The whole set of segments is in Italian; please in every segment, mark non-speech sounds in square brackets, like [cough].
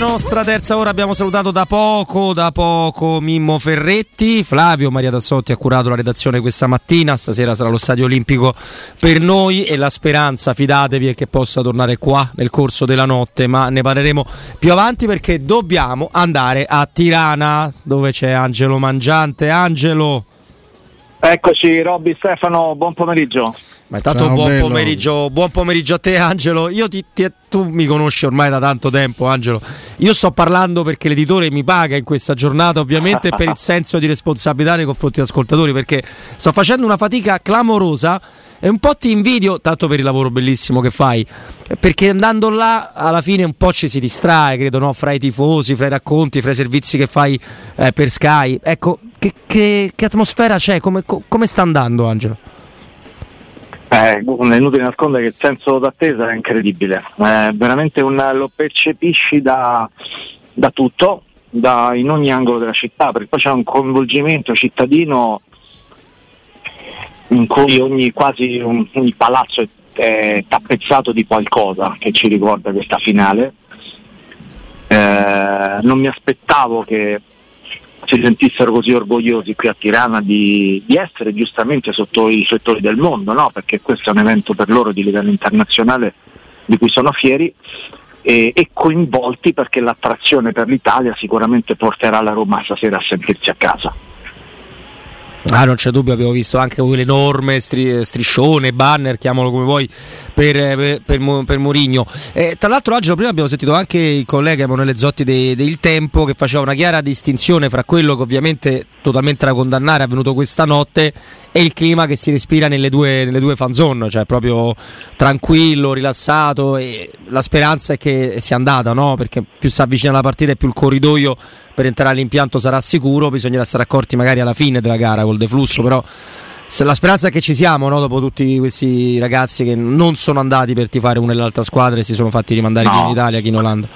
nostra terza ora abbiamo salutato da poco, da poco Mimmo Ferretti, Flavio Maria Tassotti ha curato la redazione questa mattina, stasera sarà lo stadio olimpico per noi e la speranza, fidatevi, è che possa tornare qua nel corso della notte, ma ne parleremo più avanti perché dobbiamo andare a Tirana dove c'è Angelo Mangiante. Angelo. Eccoci Robby Stefano, buon pomeriggio. Ma intanto Ciao, buon, pomeriggio, buon pomeriggio a te Angelo. Io ti, ti, tu mi conosci ormai da tanto tempo Angelo. Io sto parlando perché l'editore mi paga in questa giornata ovviamente per il [laughs] senso di responsabilità nei confronti degli ascoltatori perché sto facendo una fatica clamorosa e un po' ti invidio, tanto per il lavoro bellissimo che fai, perché andando là alla fine un po' ci si distrae, credo, no? fra i tifosi, fra i racconti, fra i servizi che fai eh, per Sky. Ecco, che, che, che atmosfera c'è? Come, come sta andando Angelo? Eh, è inutile nascondere che il senso d'attesa è incredibile, è veramente un, lo percepisci da, da tutto, da, in ogni angolo della città, perché poi c'è un coinvolgimento cittadino in cui ogni, quasi un, ogni palazzo è, è, tappezzato di qualcosa che ci ricorda questa finale. Eh, non mi aspettavo che si sentissero così orgogliosi qui a Tirana di, di essere giustamente sotto i settori del mondo, no? perché questo è un evento per loro di livello internazionale di cui sono fieri e, e, coinvolti perché l'attrazione per l'Italia sicuramente porterà la Roma stasera a sentirsi a casa. Ah, non c'è dubbio, abbiamo visto anche quell'enorme stri- striscione, banner, chiamalo come vuoi, per, per, per, per Murigno. Eh, tra l'altro, oggi prima abbiamo sentito anche il collega Emanuele Zotti del Tempo che faceva una chiara distinzione fra quello che ovviamente totalmente da condannare è avvenuto questa notte e il clima che si respira nelle due, nelle due fanzone, cioè proprio tranquillo, rilassato la speranza è che sia andata, no? perché più si avvicina la partita e più il corridoio per entrare all'impianto sarà sicuro, bisognerà essere accorti magari alla fine della gara col deflusso, però la speranza è che ci siamo no? dopo tutti questi ragazzi che non sono andati per tifare una e l'altra squadra e si sono fatti rimandare no. chi in Italia, chi in Olanda.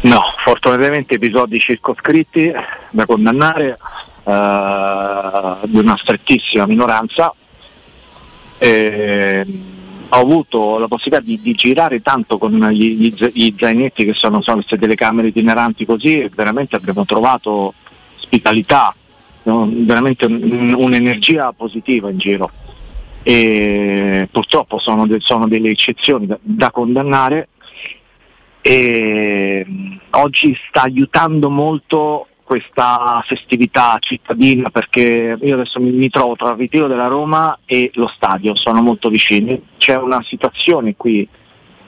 No, fortunatamente episodi circoscritti da condannare eh, di una strettissima minoranza. Eh, ho avuto la possibilità di, di girare tanto con gli, gli, gli, zainetti che sono, sono queste telecamere itineranti così e veramente abbiamo trovato ospitalità, veramente un, un'energia positiva in giro. E purtroppo sono, de, sono delle eccezioni da, da condannare e oggi sta aiutando molto questa festività cittadina perché io adesso mi, mi, trovo tra il ritiro della Roma e lo stadio, sono molto vicini. C'è una situazione qui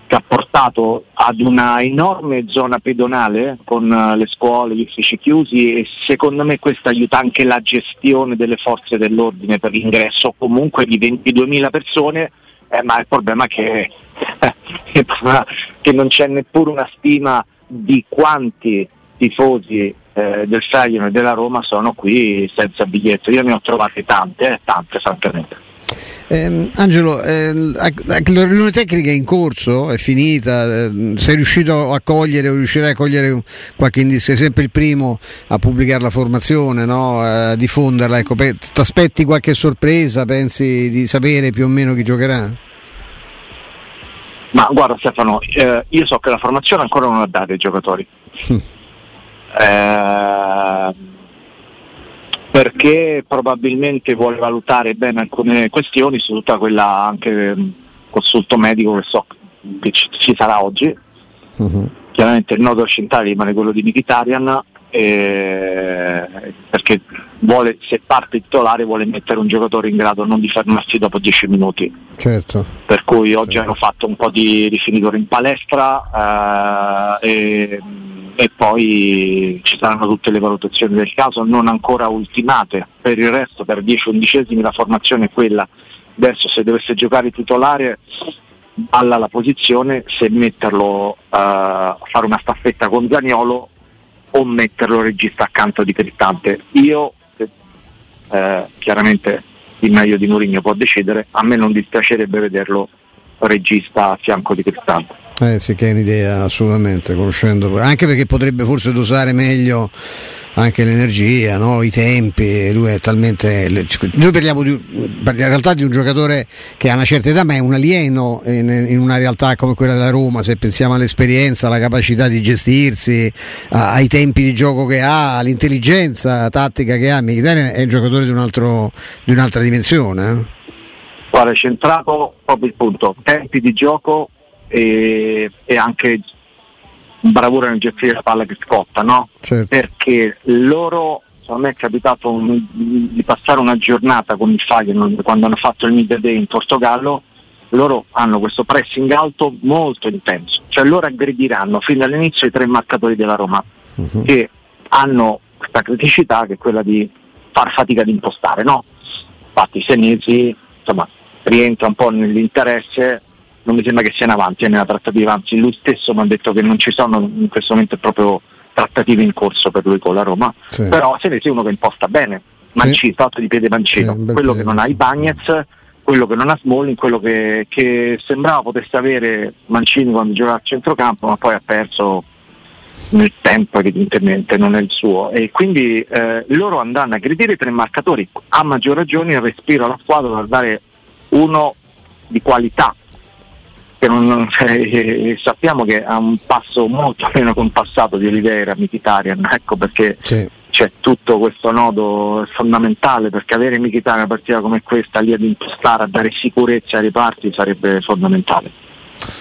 che ha portato ad una enorme zona pedonale con uh, le scuole, gli uffici chiusi e secondo me questo aiuta anche la gestione delle forze dell'ordine per l'ingresso comunque di 22.000 persone, eh, ma il problema è che, [laughs] eh, che non c'è neppure una stima di quanti tifosi eh, del Feyenoord e della Roma sono qui senza biglietto. Io ne ho trovate tante, eh, tante francamente. Eh, Angelo, eh, la riunione tecnica è in corso, è finita, eh, sei riuscito a cogliere o riuscirai a cogliere qualche indizio, sei sempre il primo a pubblicare la formazione, no? a diffonderla, ecco, ti aspetti qualche sorpresa, pensi di sapere più o meno chi giocherà? Ma guarda Stefano, eh, io so che la formazione ancora non ha dato ai giocatori. Eh, perché probabilmente vuole valutare bene alcune questioni su tutta quella anche consulto medico che so che ci, ci sarà oggi. Uh-huh. Chiaramente il nodo occidentale rimane quello di Mkhitaryan eh, perché vuole, se parte titolare vuole mettere un giocatore in grado non di fermarsi dopo 10 minuti. Certo. Per cui oggi certo. hanno fatto un po' di rifinitori in palestra eh, e e poi ci saranno tutte le valutazioni del caso non ancora ultimate. Per il resto per 10 undicesimi la formazione è quella. Adesso se dovesse giocare titolare alla la posizione se metterlo a uh, fare una staffetta con Zaniolo o metterlo regista accanto di Cristante. Io eh, chiaramente il meglio di Mourinho può decidere, a me non dispiacerebbe vederlo regista a fianco di Cristante. Eh sì, che è un'idea assolutamente, conoscendo, anche perché potrebbe forse dosare meglio anche l'energia, no? i tempi, lui è talmente... Noi parliamo di, in realtà di un giocatore che ha una certa età ma è un alieno in, una realtà come quella della Roma, se pensiamo all'esperienza, alla capacità di gestirsi, ai tempi di gioco che ha, all'intelligenza tattica che ha, Mkhitaryan è un giocatore di, un altro, di un'altra dimensione. Eh? Guarda, centrato proprio il punto, tempi di gioco e, e anche bravura nel gestire la palla che scotta, no? Certo. Perché loro, a me è capitato un, di passare una giornata con il Feyenoord quando hanno fatto il Mid Day in Portogallo, loro hanno questo pressing alto molto intenso, cioè loro aggrediranno fin dall'inizio i tre marcatori della Roma uh-huh. che hanno questa criticità che è quella di far fatica ad impostare, no? Infatti Senesi insomma, rientra un po' nell'interesse non mi sembra che sia in avanti nella trattativa, anzi lui stesso mi ha detto che non ci sono in questo momento proprio trattative in corso per lui con la Roma, sì. però se ne sia uno che imposta bene, Mancini, sì. fatto di piede Mancino, sì, quello che non ha i Bagnets, quello che non ha Smalling, quello che, che sembrava potesse avere Mancini quando giocava a centrocampo, ma poi ha perso nel tempo evidentemente non è il suo e quindi eh, loro andranno a aggredire i tre marcatori a maggior ragione il respiro alla squadra per dare uno di qualità che non, cioè, sappiamo che ha un passo molto [laughs] meno compassato di Oliveira, Mkhitaryan, ecco perché sì. c'è tutto questo nodo fondamentale perché avere Mkhitaryan una partita come questa lì ad impostare, a dare sicurezza ai riparti sarebbe fondamentale.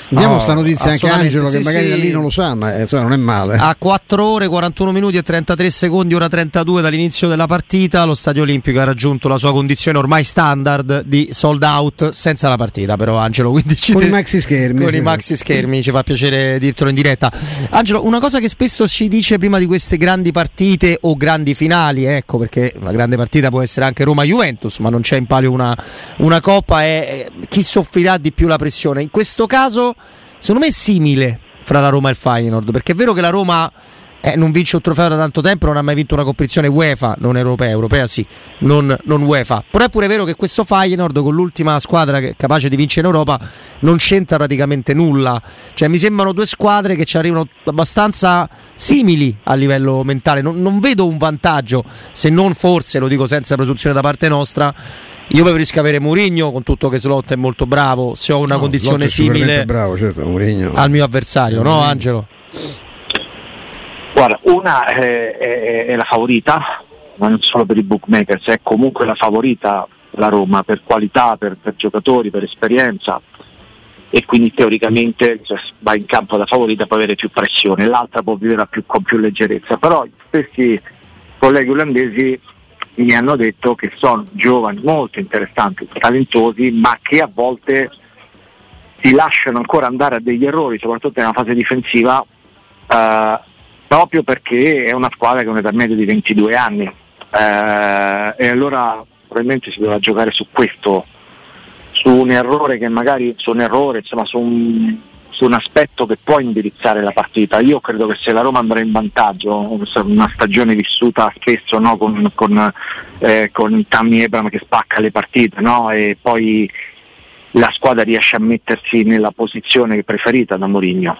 Diamo questa no, notizia anche a Angelo che sì, magari sì. da lì non lo sa, ma eh, insomma, non è male. A 4 ore, 41 minuti e 33 secondi, ora 32 dall'inizio della partita, lo Stadio Olimpico ha raggiunto la sua condizione ormai standard di sold out senza la partita, però Angelo, quindi ci con te... i maxi schermi. Con sì. i maxi schermi, ci fa piacere dirtelo in diretta. Angelo, una cosa che spesso si dice prima di queste grandi partite o grandi finali, ecco, perché una grande partita può essere anche Roma-Juventus, ma non c'è in palio una, una coppa, è chi soffrirà di più la pressione. In questo caso secondo me è simile fra la Roma e il Feyenoord, perché è vero che la Roma eh, non vince un trofeo da tanto tempo, non ha mai vinto una competizione UEFA, non europea, europea sì, non, non, UEFA. Però è pure vero che questo Feyenoord con l'ultima squadra che è capace di vincere in Europa non c'entra praticamente nulla. Cioè mi sembrano due squadre che ci arrivano abbastanza simili a livello mentale. Non, non vedo un vantaggio, se non forse, lo dico senza presunzione da parte nostra, io preferisco avere Mourinho con tutto che Slot è molto bravo. Se ho una no, condizione simile bravo, certo, al mio avversario, no, Angelo? Guarda, una è, è, è, la favorita, ma non solo per i bookmakers, è comunque la favorita la Roma per qualità, per, per giocatori, per esperienza e quindi teoricamente cioè, va in campo da favorita può avere più pressione, l'altra può vivere più, con più leggerezza, però stessi colleghi olandesi mi hanno detto che sono giovani molto interessanti, talentosi, ma che a volte si lasciano ancora andare a degli errori, soprattutto nella fase difensiva, eh, proprio perché è una squadra che ha un'età media di 22 anni. Eh, e allora probabilmente si dovrà giocare su questo, su un errore che magari, su un errore, insomma, su un, su un aspetto che può indirizzare la partita. Io credo che se la Roma andrà in vantaggio, una stagione vissuta spesso no, con, con, eh, con Tammy Ebram che spacca le partite no? e poi la squadra riesce a mettersi nella posizione preferita da Mourinho.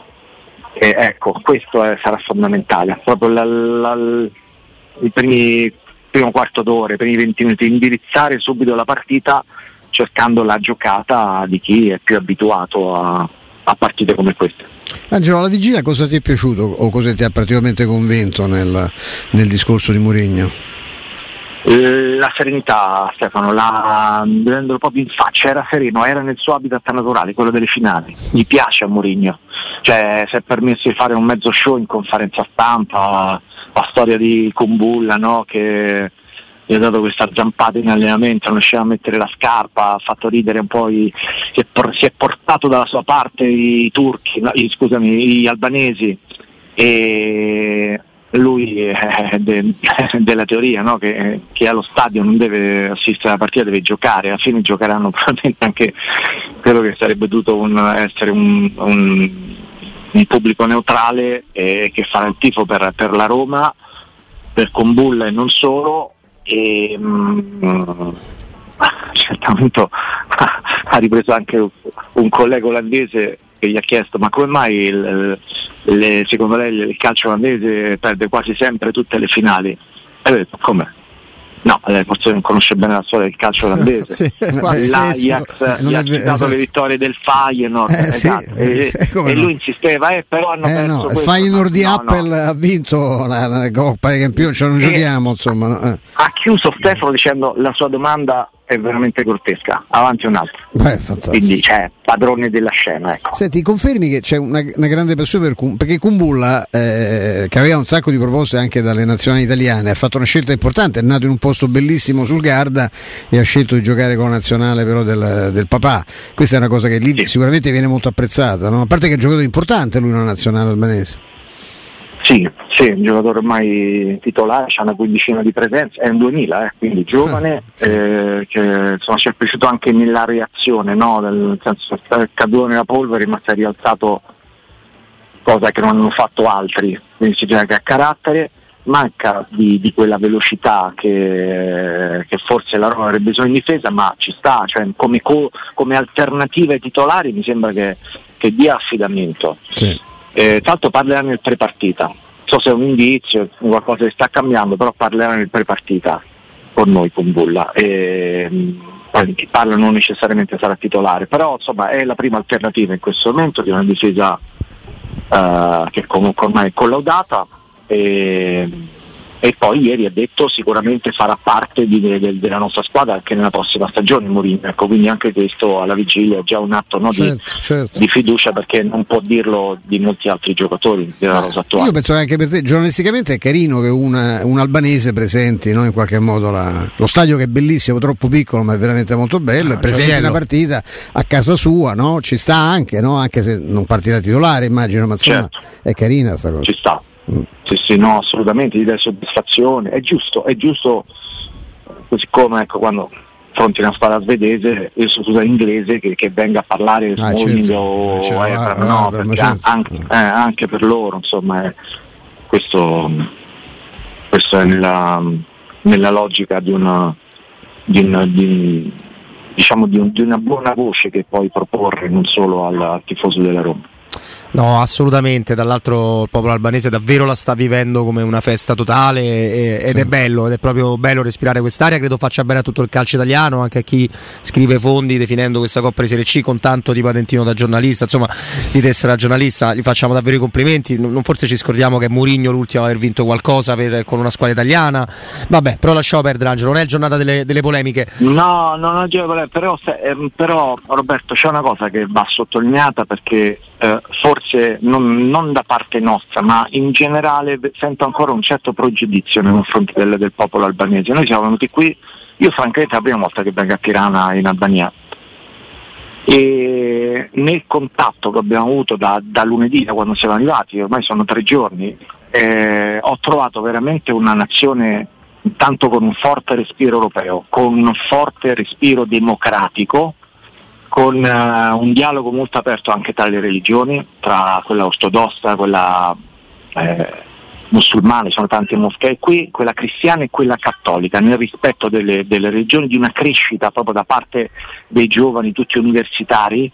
Ecco, questo è, sarà fondamentale. Proprio la, la, il primi, primo quarto d'ora, i primi 20 minuti, indirizzare subito la partita cercando la giocata di chi è più abituato a, a partite come queste. Angelo, la vigilia cosa ti è piaciuto o cosa ti ha praticamente convinto nel, nel discorso di Mourinho? La serenità, Stefano, la, vedendolo proprio in faccia, era sereno, era nel suo habitat naturale, quello delle finali. Gli piace a Mourinho, cioè si è permesso di fare un mezzo show in conferenza stampa, la storia di Kumbulla no? che gli ha dato questa zampata in allenamento, non riusciva a mettere la scarpa, ha fatto ridere un po', i, si, è, si, è, portato dalla sua parte i turchi, no, i, scusami, gli albanesi e lui è de, [laughs] della teoria no? che, che, allo stadio non deve assistere alla partita, deve giocare, alla fine giocheranno [laughs] probabilmente anche quello che sarebbe dovuto un, essere un, un, un, pubblico neutrale e che farà il tifo per, per la Roma, per Combulla e non solo e mm, certamente ha ripreso anche un collega olandese che gli ha chiesto ma come mai il, le, secondo lei il calcio olandese perde quasi sempre tutte le finali? E ho detto come? No, eh, forse non conosce bene la storia del calcio olandese. [laughs] sì, L'Ajax [laughs] gli ha citato esatto. le vittorie del Feyenoord eh, esatto. sì, e, e, lui insisteva, eh, però hanno eh, perso no, Il Feyenoord di no, Apple no. ha vinto la, la Coppa dei Campioni, cioè non giochiamo insomma. No. Eh. Ha chiuso Stefano dicendo la sua domanda è veramente grottesca. Avanti un altro. Beh, Quindi cioè, padrone della scena. Ecco. Senti, confermi che c'è una, una grande passione per Cum, perché Kumbulla, eh, che aveva un sacco di proposte anche dalle nazionali italiane, ha fatto una scelta importante, è nato in un posto bellissimo sul Garda e ha scelto di giocare con la nazionale però del, del papà. Questa è una cosa che lì sì. sicuramente viene molto apprezzata, no? a parte che è un giocatore importante lui, una nazionale albanese. Sì, sì, un giocatore ormai titolare, c'ha una quindicina di presenze, è un 2000, eh, quindi giovane, sì. eh, che insomma, ci è piaciuto anche nella reazione, no? nel senso è caduto nella polvere ma si è rialzato cosa che non hanno fatto altri, quindi si gioca a carattere, manca di, di quella velocità che, che, forse la Roma avrebbe bisogno in difesa, ma ci sta, cioè, come, co, come alternativa ai titolari mi sembra che, che dia affidamento. Sì. Eh, tanto parlerà nel prepartita, non so se è un indizio, qualcosa che sta cambiando, però parlerà nel prepartita con noi, con Bulla. E, poi chi parla non necessariamente sarà titolare, però insomma è la prima alternativa in questo momento di una difesa uh, che comunque ormai è collaudata. E, e poi ieri ha detto sicuramente farà parte di, de, della nostra squadra anche nella prossima stagione Mourinho, ecco, quindi anche questo alla vigilia è già un atto no, certo, di, certo. di, fiducia perché non può dirlo di molti altri giocatori della rosa attuale. Io penso che anche per te giornalisticamente è carino che una, un albanese presenti no, in qualche modo la, lo stadio che è bellissimo, troppo piccolo ma è veramente molto bello, ah, è presente una partita a casa sua, no? ci sta anche, anche se non partirà titolare immagino, ma insomma certo. è carina questa cosa. Ci sta. Sì, sì, no, assolutamente, gli dai soddisfazione. È giusto, è giusto, così come ecco, quando affronti una squadra svedese, io scusa inglese, che, che, venga a parlare ah, Smalling certo. o eh, ah, no, ah, perché certo. anche, eh, anche, per loro, insomma, è, questo, questo, è nella, nella logica di una, di una, di, diciamo di, un, di una buona voce che puoi proporre non solo al, al tifoso della Roma. No, assolutamente. Dall'altro il popolo albanese davvero la sta vivendo come una festa totale e, ed sì. è bello, ed è proprio bello respirare quest'aria. Credo faccia bene a tutto il calcio italiano, anche a chi scrive fondi definendo questa Coppa di Serie C con tanto di patentino da giornalista, insomma, di tessera giornalista. Gli facciamo davvero i complimenti. Non forse ci scordiamo che è Mourinho l'ultimo a aver vinto qualcosa per, con una squadra italiana. Vabbè, però lasciamo perdere Angelo, non è giornata delle, delle polemiche. No, non è giornata, però, ehm, però Roberto c'è una cosa che va sottolineata perché eh, forse non, non, da parte nostra, ma in generale sento ancora un certo pregiudizio nei confronti del, del, popolo albanese. Noi siamo venuti qui, io francamente è la prima volta che vengo a Tirana in Albania e nel contatto che abbiamo avuto da, da lunedì, da quando siamo arrivati, ormai sono tre giorni, eh, ho trovato veramente una nazione intanto con un forte respiro europeo, con un forte respiro democratico, con uh, un dialogo molto aperto anche tra le religioni, tra quella ortodossa, quella eh, musulmana, sono tante moschee. Qui, quella cristiana e quella cattolica, nel rispetto delle, delle religioni, di una crescita proprio da parte dei giovani, tutti universitari,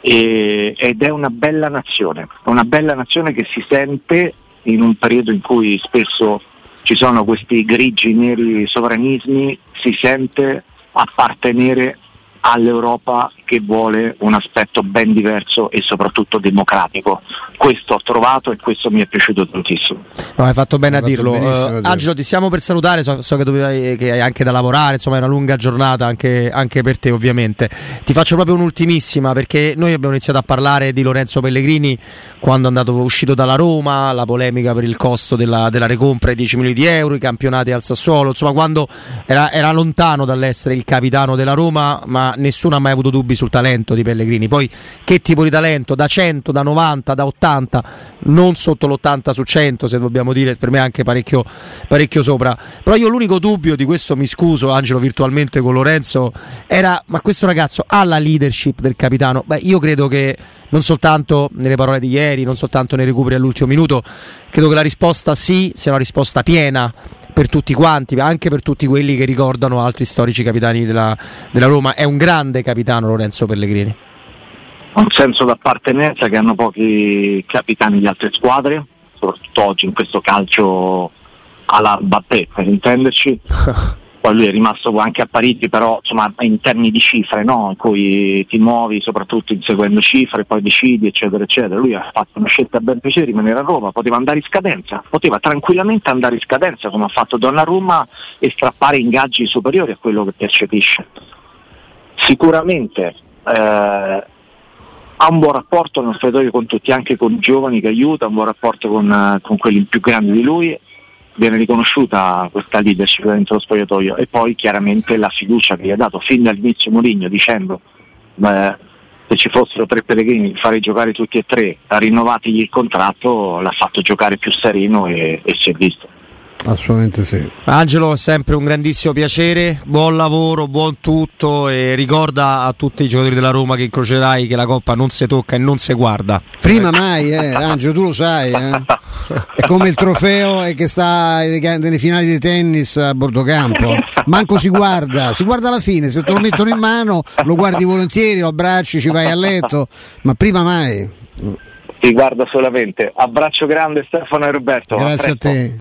e, ed è una bella nazione, una bella nazione che si sente in un periodo in cui spesso ci sono questi grigi, neri sovranismi, si sente appartenere all'Europa che vuole un aspetto ben diverso e soprattutto democratico. Questo ho trovato e questo mi è piaciuto tantissimo. No, hai fatto bene hai a dirlo. Uh, Angelo, ti stiamo per salutare, so, so che, dovevi, che, hai anche da lavorare, insomma è una lunga giornata anche, anche, per te ovviamente. Ti faccio proprio un'ultimissima perché noi abbiamo iniziato a parlare di Lorenzo Pellegrini quando è andato uscito dalla Roma, la polemica per il costo della, della recompra ai 10 milioni di euro, i campionati al Sassuolo, insomma quando era, era lontano dall'essere il capitano della Roma, ma nessuno ha mai avuto dubbi sul talento di Pellegrini. Poi che tipo di talento? Da 100, da 90, da 80, non sotto l'80 su 100 se dobbiamo dire, per me anche parecchio, parecchio sopra. Però io l'unico dubbio di questo mi scuso Angelo virtualmente con Lorenzo era ma questo ragazzo ha la leadership del capitano? Beh io credo che non soltanto nelle parole di ieri, non soltanto nei recuperi all'ultimo minuto, credo che la risposta sì sia una risposta piena per tutti quanti, anche per tutti quelli che ricordano altri storici capitani della, della Roma. È un grande capitano Lorenzo Pellegrini. un senso d'appartenenza che hanno pochi capitani di altre squadre, soprattutto oggi in questo calcio alla Mbappé per intenderci. [laughs] Poi lui è rimasto anche a Parigi, però insomma in termini di cifre, no? in cui ti muovi soprattutto inseguendo cifre, poi decidi, eccetera, eccetera. Lui ha fatto una scelta ben piacere di rimanere a Roma, poteva andare in scadenza, poteva tranquillamente andare in scadenza come ha fatto Donnarumma e strappare ingaggi superiori a quello che percepisce. Sicuramente eh, ha un buon rapporto nel spogliatoio con tutti, anche con i giovani che aiuta, un buon rapporto con, con quelli più grandi di lui viene riconosciuta questa leadership dentro lo spogliatoio e poi chiaramente la fiducia che gli ha dato fin dall'inizio Mourinho dicendo beh, se ci fossero tre Pellegrini farei giocare tutti e tre, rinnovatigli il contratto, l'ha fatto giocare più sereno e, e si è visto. Assolutamente sì. Angelo, è sempre un grandissimo piacere, buon lavoro, buon tutto e ricorda a tutti i giocatori della Roma che incrocerai che la Coppa non si tocca e non si guarda. Prima mai, eh, Angelo, tu lo sai. Eh. [laughs] È come il trofeo che sta nelle finali di tennis a bordo campo. Manco si guarda, si guarda alla fine, se te lo mettono in mano lo guardi volentieri, lo abbracci, ci vai a letto, ma prima mai. Ti guarda solamente. Abbraccio grande Stefano e Roberto. Grazie a te.